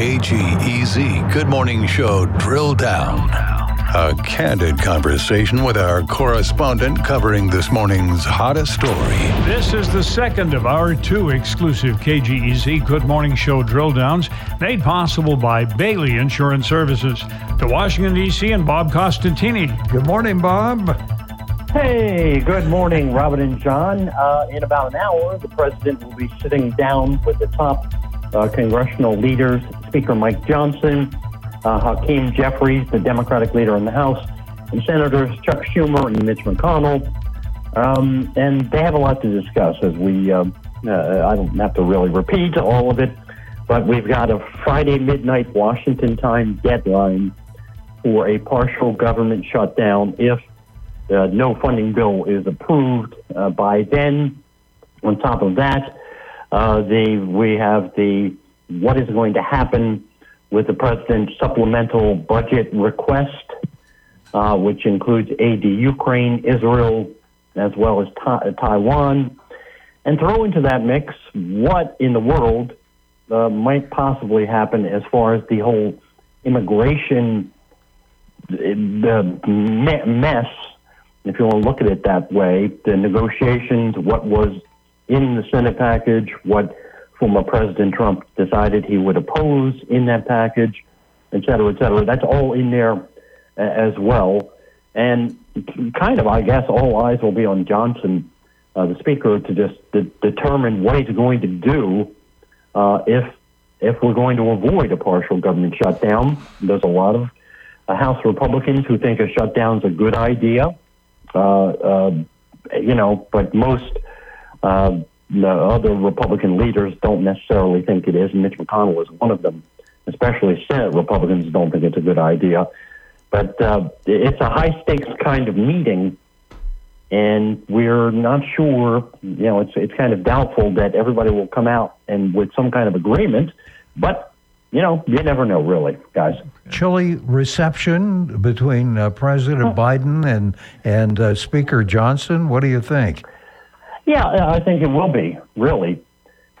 KGEZ Good Morning Show Drill Down. A candid conversation with our correspondent covering this morning's hottest story. This is the second of our two exclusive KGEZ Good Morning Show drill downs made possible by Bailey Insurance Services. To Washington, D.C., and Bob Costantini. Good morning, Bob. Hey, good morning, Robin and John. Uh, in about an hour, the president will be sitting down with the top uh, congressional leaders, Speaker Mike Johnson, uh, Hakeem Jeffries, the Democratic leader in the House, and Senators Chuck Schumer and Mitch McConnell. Um, and they have a lot to discuss as we, uh, uh, I don't have to really repeat all of it, but we've got a Friday midnight Washington time deadline for a partial government shutdown if uh, no funding bill is approved uh, by then. On top of that, uh, the we have the what is going to happen with the president's supplemental budget request, uh, which includes aid to Ukraine, Israel, as well as ta- Taiwan, and throw into that mix what in the world uh, might possibly happen as far as the whole immigration the mess if you want to look at it that way, the negotiations, what was in the Senate package, what former President Trump decided he would oppose in that package, et cetera, et cetera. That's all in there as well. And kind of, I guess, all eyes will be on Johnson, uh, the Speaker, to just de- determine what he's going to do uh, if if we're going to avoid a partial government shutdown. There's a lot of uh, House Republicans who think a shutdown is a good idea. Uh, uh, you know, but most uh, the other Republican leaders don't necessarily think it is. Mitch McConnell is one of them. Especially Senate Republicans don't think it's a good idea. But uh, it's a high stakes kind of meeting, and we're not sure. You know, it's it's kind of doubtful that everybody will come out and with some kind of agreement. But you know, you never know, really, guys. Chilly reception between uh, President oh. Biden and and uh, Speaker Johnson. What do you think? Yeah, I think it will be really,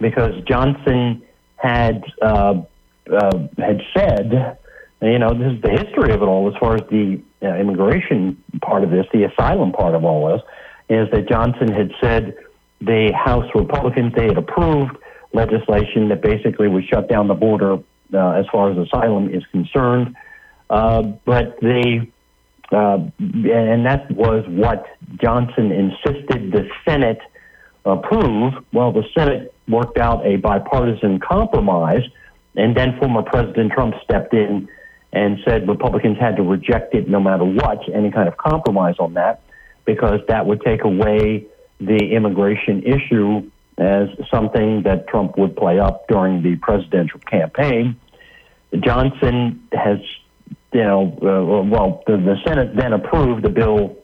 because Johnson had uh, uh had said, you know, this is the history of it all as far as the uh, immigration part of this, the asylum part of all this, is that Johnson had said the House Republicans they had approved legislation that basically would shut down the border uh, as far as asylum is concerned. Uh, but they, uh, and that was what Johnson insisted the Senate approve. Well, the Senate worked out a bipartisan compromise, and then former President Trump stepped in and said Republicans had to reject it no matter what, any kind of compromise on that, because that would take away the immigration issue as something that Trump would play up during the presidential campaign. Johnson has, you know, uh, well, the, the, Senate then approved the bill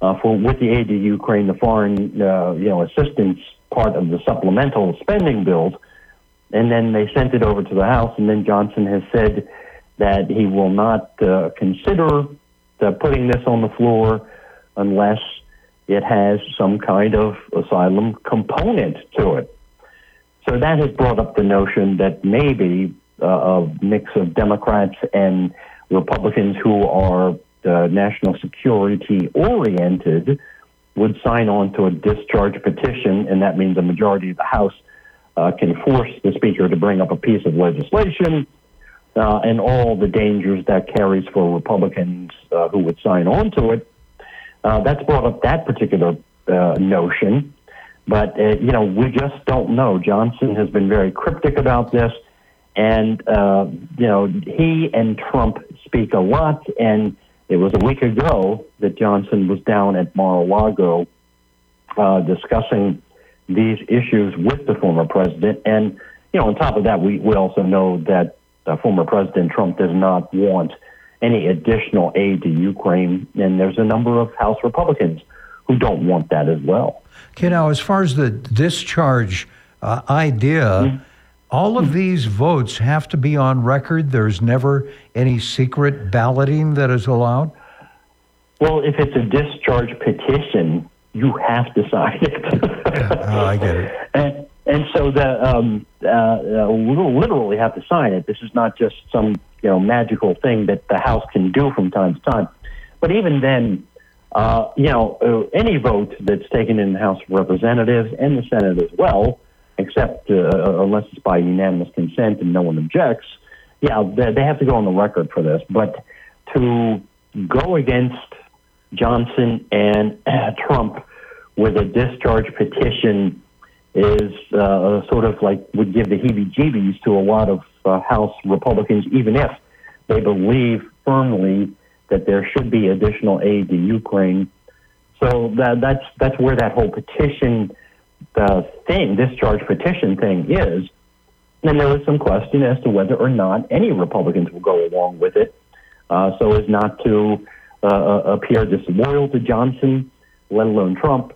uh, for with the aid to Ukraine, the foreign, uh, you know, assistance part of the supplemental spending bills, and then they sent it over to the House, and then Johnson has said that he will not uh, consider putting this on the floor unless it has some kind of asylum component to it. So that has brought up the notion that maybe uh, a mix of Democrats and Republicans who are uh, national security oriented would sign on to a discharge petition, and that means a majority of the House uh, can force the Speaker to bring up a piece of legislation. Uh, and all the dangers that carries for Republicans uh, who would sign on to it. Uh, that's brought up that particular uh, notion. But, you know, we just don't know. Johnson has been very cryptic about this. And, uh, you know, he and Trump speak a lot. And it was a week ago that Johnson was down at Mar a Lago uh, discussing these issues with the former president. And, you know, on top of that, we, we also know that uh, former President Trump does not want any additional aid to Ukraine. And there's a number of House Republicans who don't want that as well. Okay, now, as far as the discharge uh, idea, mm-hmm. All of these votes have to be on record. There's never any secret balloting that is allowed? Well, if it's a discharge petition, you have to sign it. yeah, oh, I get it. And, and so the um, uh, uh, we'll literally have to sign it. This is not just some you know magical thing that the House can do from time to time. But even then, uh, you know, uh, any vote that's taken in the House of Representatives and the Senate as well, except uh, unless it's by unanimous consent and no one objects, yeah, they, they have to go on the record for this. But to go against Johnson and Trump with a discharge petition is uh, sort of like would give the heebie-jeebies to a lot of uh, House Republicans, even if they believe firmly that there should be additional aid to Ukraine. So that, that's that's where that whole petition uh, thing, discharge petition thing, is. And there was some question as to whether or not any Republicans will go along with it, uh, so as not to uh, uh appear disloyal to Johnson, let alone Trump.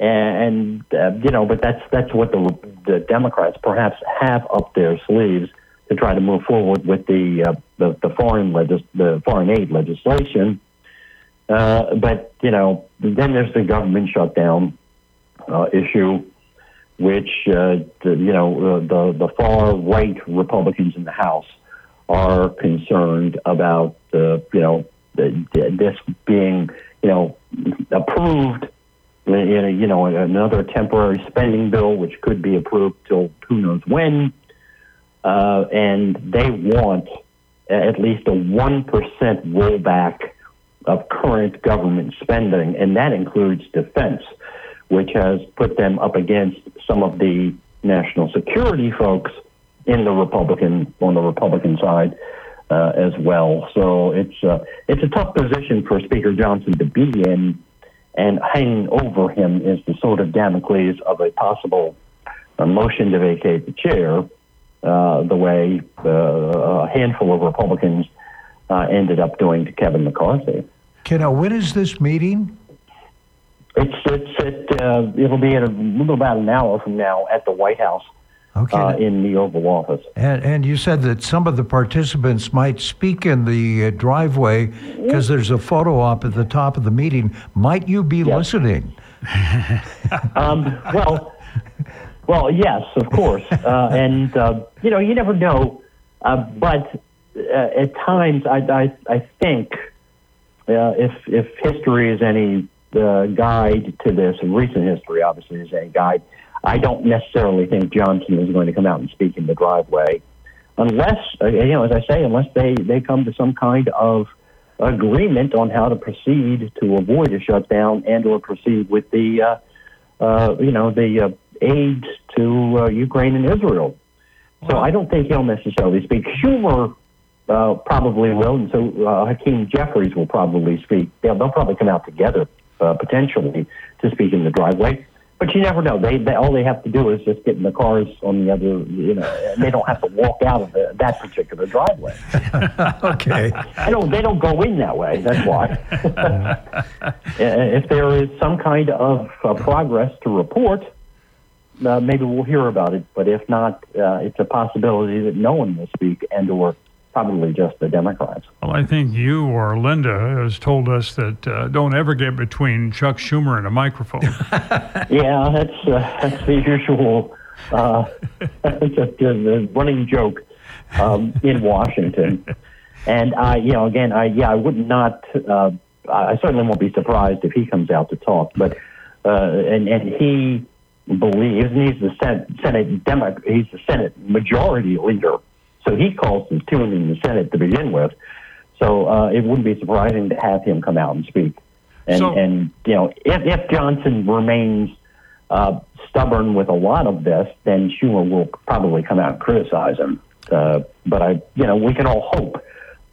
And, uh, you know, but that's that's what the, the Democrats perhaps have up their sleeves to try to move forward with the uh, the, the foreign legis- the foreign aid legislation. Uh, but you know, then there's the government shutdown issue, which uh, the, you know uh, the the far right Republicans in the House are concerned about the you know the, this being you know approved in a, you know another temporary spending bill which could be approved till who knows when. Uh, and they want at least a 1% rollback of current government spending, and that includes defense, which has put them up against some of the national security folks in the Republican on the Republican side uh, as well. So it's uh, it's a tough position for Speaker Johnson to be in, and hanging over him is the sword of Damocles of a possible uh, motion to vacate the chair uh, the way uh, a handful of Republicans uh, ended up doing to Kevin McCarthy. Ken, when is this meeting? It's it's it, uh, it'll be in a little about an hour from now at the White House. Okay. Uh, in the Oval Office. And, and, you said that some of the participants might speak in the uh, driveway because there's a photo op at the top of the meeting. Might you be yes. listening? um, well, well, yes, of course, uh, and uh, you know you never know, uh, but uh, at times I, I, I think uh, if if history is any uh, guide to this, recent history obviously is a guide, I don't necessarily think Johnson is going to come out and speak in the driveway, unless you know, as I say, unless they they come to some kind of agreement on how to proceed to avoid a shutdown and or proceed with the you know the aid to uh, Ukraine and Israel. So I don't think he'll necessarily speak. Schumer uh, probably will, and so uh, Hakeem Jeffries will probably speak. They'll, they'll probably come out together uh, potentially to speak in the driveway. But you never know. They, they all they have to do is just get in the cars on the other, you know, they don't have to walk out of the, that particular driveway. okay. I don't. They don't go in that way. That's why. if there is some kind of uh, progress to report, uh, maybe we'll hear about it. But if not, uh, it's a possibility that no one will speak, and or probably just the Democrats. Well, I think you or Linda has told us that uh, don't ever get between Chuck Schumer and a microphone. yeah, that's uh, that's the usual. Uh, a, running joke um, in Washington. And I, you know, again, I yeah, I would not. Uh, I certainly won't be surprised if he comes out to talk. But and and he believes, and he's the Senate, Senate Demo- he's the Senate Majority Leader, so he calls his tune in the Senate to begin with. So uh, it wouldn't be surprising to have him come out and speak. And, so, and you know, if, if Johnson remains uh, stubborn with a lot of this, then Schumer will probably come out and criticize him. Uh, but I, you know, we can all hope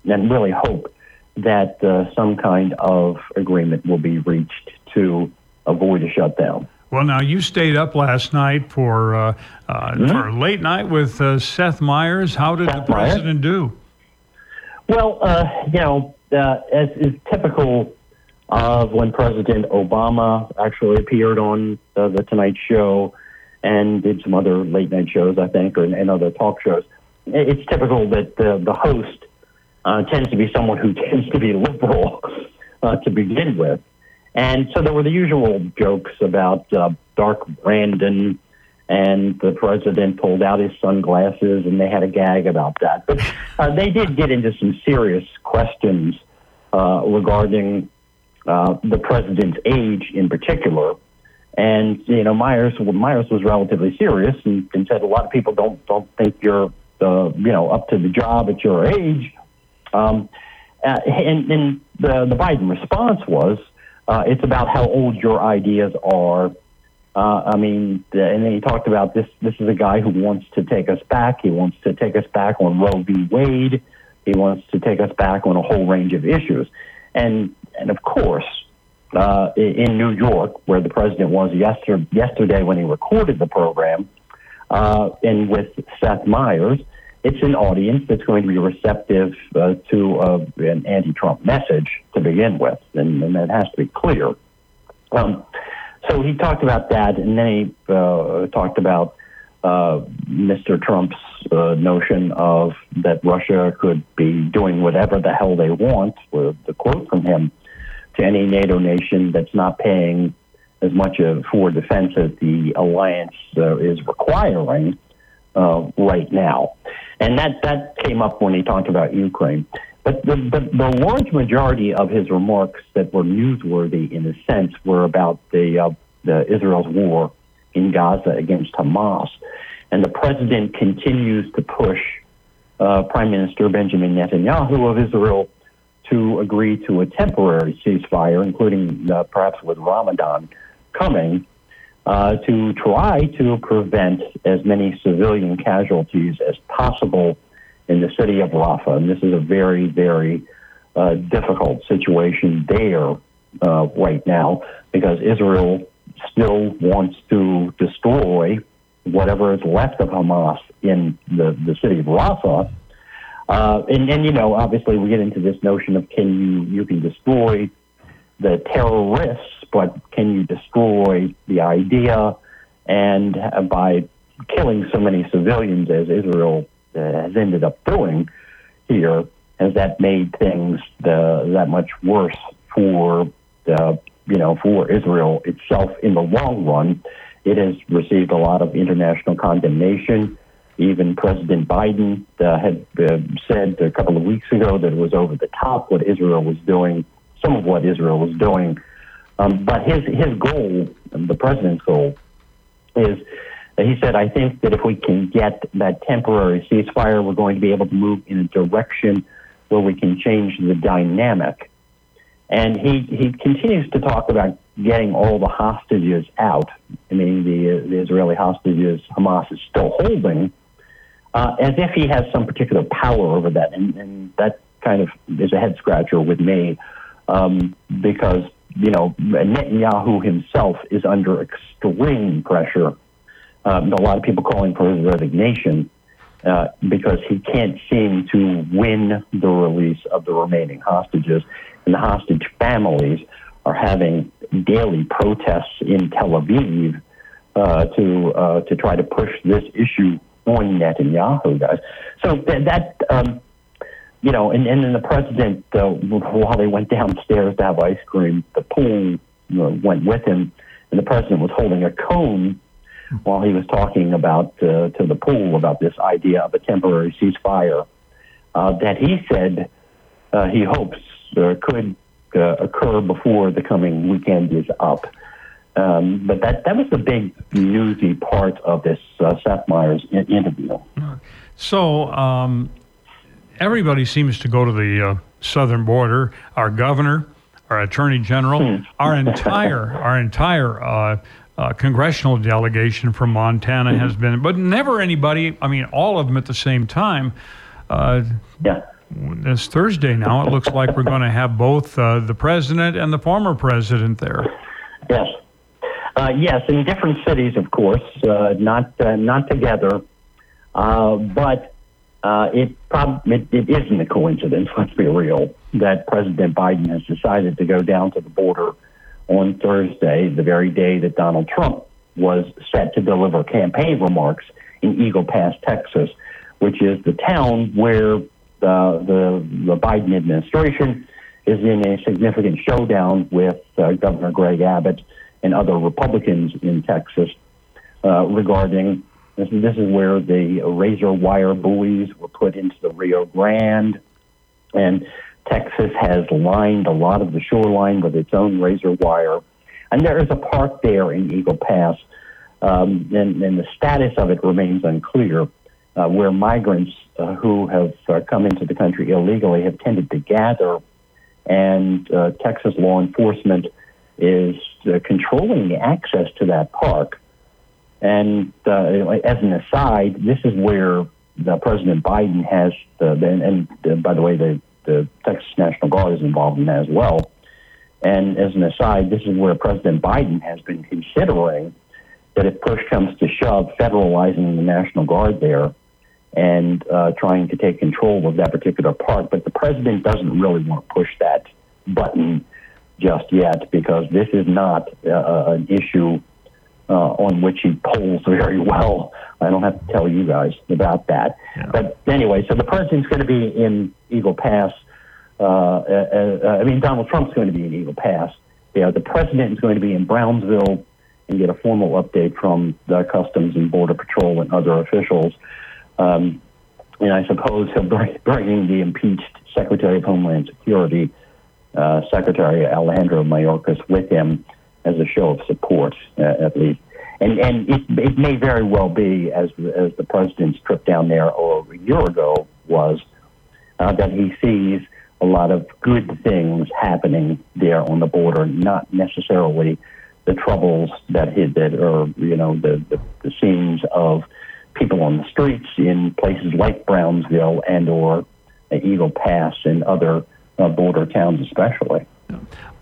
and really hope that uh, some kind of agreement will be reached to avoid a shutdown. Well, now you stayed up last night for uh, uh, mm-hmm. for late night with uh, Seth Meyers. How did Seth the president Myers? do? Well, uh, you know, uh, as is typical of when President Obama actually appeared on uh, the Tonight Show and did some other late night shows, I think, or and other talk shows. It's typical that the, the host tends to be someone who tends to be liberal to begin with. And so there were the usual jokes about uh, Dark Brandon and the president pulled out his sunglasses, and they had a gag about that. But uh, they did get into some serious questions uh, regarding uh, the president's age, in particular. And you know, Myers Myers was relatively serious and, and said a lot of people don't don't think you're uh, you know up to the job at your age. Um, uh, and, and the the Biden response was, uh, it's about how old your ideas are uh, I mean, and then he talked about this. This is a guy who wants to take us back. He wants to take us back on Roe v. Wade. He wants to take us back on a whole range of issues. And and of course, uh, in New York, where the president was yesterday, yesterday when he recorded the program, uh, and with Seth Meyers, it's an audience that's going to be receptive uh, to uh, an anti-Trump message to begin with, and, and that has to be clear. Um, so he talked about that, and then he uh, talked about uh, Mr. Trump's uh, notion of that Russia could be doing whatever the hell they want, with the quote from him, to any NATO nation that's not paying as much of, for defense as the alliance uh, is requiring uh, right now. And that, that came up when he talked about Ukraine. But the, the, the, large majority of his remarks that were newsworthy, in a sense, were about the, uh, the Israel's war in Gaza against Hamas. And the president continues to push uh, Prime Minister Benjamin Netanyahu of Israel to agree to a temporary ceasefire, including uh, perhaps with Ramadan coming, uh, to try to prevent as many civilian casualties as possible in the city of Rafah. And this is a very, very uh, difficult situation there uh, right now because Israel still wants to destroy whatever is left of Hamas in the, the city of Rafah. Uh, and, and, you know, obviously we get into this notion of can you, you can destroy the terrorists, but can you destroy the idea? And by killing so many civilians as Israel uh, has ended up doing here, has that made things the, that much worse for the, you know, for Israel itself in the long run? It has received a lot of international condemnation. Even President Biden uh, had uh, said a couple of weeks ago that it was over the top what Israel was doing, some of what Israel was doing. Um, but his his goal, the president's goal, is he said, I think that if we can get that temporary ceasefire, we're going to be able to move in a direction where we can change the dynamic. And he, he continues to talk about getting all the hostages out. I mean, the, the Israeli hostages Hamas is still holding, uh, as if he has some particular power over that. And, and that kind of is a head scratcher with me um, because, you know, Netanyahu himself is under extreme pressure um, a lot of people calling for his resignation uh, because he can't seem to win the release of the remaining hostages. And the hostage families are having daily protests in Tel Aviv uh, to uh, to try to push this issue on Netanyahu, guys. So th- that. Um, you know, and, and then the president, uh, while they went downstairs to have ice cream, the pool you know, went with him, and the president was holding a cone while he was talking about uh, to the pool about this idea of a temporary ceasefire uh, that he said uh, he hopes uh, could uh, occur before the coming weekend is up. Um, but that, that was the big newsy part of this uh, Seth Meyers interview. So um, everybody seems to go to the southern border. Our governor, our attorney general, hmm. our entire our entire uh, congressional delegation from Montana mm-hmm. has been, but never anybody, I mean, all of them at the same time. Uh, yeah. This Thursday now, it looks like we're going to have both uh, the president and the former president there. Yes. Uh, yes, in different cities, of course, uh, not uh, not together, but it, prob- it, it isn't a coincidence. Let's be real that President Biden has decided to go down to the border on Thursday, the very day that Donald Trump was set to deliver campaign remarks in Eagle Pass, Texas, which is the town where the, the, the Biden administration is in a significant showdown with uh, Governor Greg Abbott and other Republicans in Texas. uh, regarding this, this is where the razor wire buoys were put into the Rio Grande, and Texas has lined a lot of the shoreline with its own razor wire. And there is a park there in Eagle Pass, um, and, and, the status of it remains unclear, uh, where migrants uh, who have uh, come into the country illegally have tended to gather, and uh, Texas law enforcement is uh, controlling the access to that park. And uh, as an aside, this is where President Biden has, the, and, and uh, by the way, the, the Texas National Guard is involved in that as well. And as an aside, this is where President Biden has been considering that if push comes to shove, federalizing the National Guard there and uh, trying to take control of that particular park. But the president doesn't really want to push that button just yet because this is not uh, an issue uh, on which he polls very well. I don't have to tell you guys about that. Yeah. But anyway, so the president's going to be in Eagle Pass. Uh, uh, uh, I mean, Donald Trump's going to be in Eagle Pass. You know, the president is going to be in Brownsville and get a formal update from the Customs and Border Patrol and other officials. Um, and I suppose he'll bring, bring in the impeached Secretary of Homeland Security, uh, Secretary Alejandro Mayorkas, with him as a show of support, uh, at least. And and it, it may very well be, as as the president's trip down there or a year ago was, uh, that he sees a lot of good things happening there on the border, not necessarily the troubles that hit that are you know the, the, the scenes of people on the streets in places like Brownsville and or Eagle Pass and other uh, border towns, especially.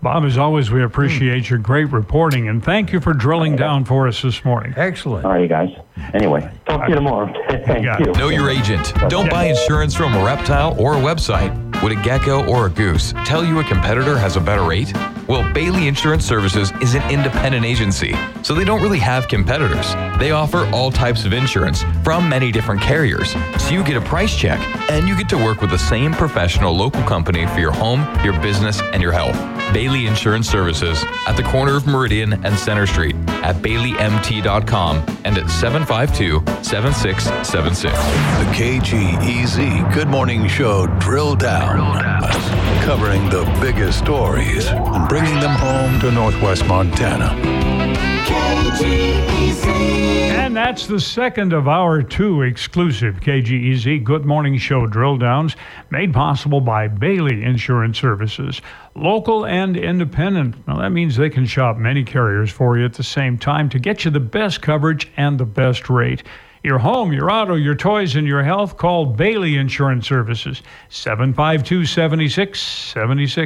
Bob, as always, we appreciate your great reporting and thank you for drilling down for us this morning. Excellent. All right, you guys. Anyway, talk to you tomorrow. thank you. Know your agent. Don't buy insurance from a reptile or a website. Would a gecko or a goose tell you a competitor has a better rate? Well, Bailey Insurance Services is an independent agency, so they don't really have competitors. They offer all types of insurance from many different carriers, so you get a price check and you get to work with the same professional local company for your home, your business, and your health. Bailey Insurance Services at the corner of Meridian and Center Street at baileymt.com and at 752 7676. The KGEZ Good Morning Show Drill Down, Drill Down. Covering the biggest stories and bringing them home to Northwest Montana. And that's the second of our two exclusive KGEZ Good Morning Show drill downs made possible by Bailey Insurance Services. Local and independent. Now, that means they can shop many carriers for you at the same time to get you the best coverage and the best rate. Your home, your auto, your toys, and your health, call Bailey Insurance Services, 752 7676.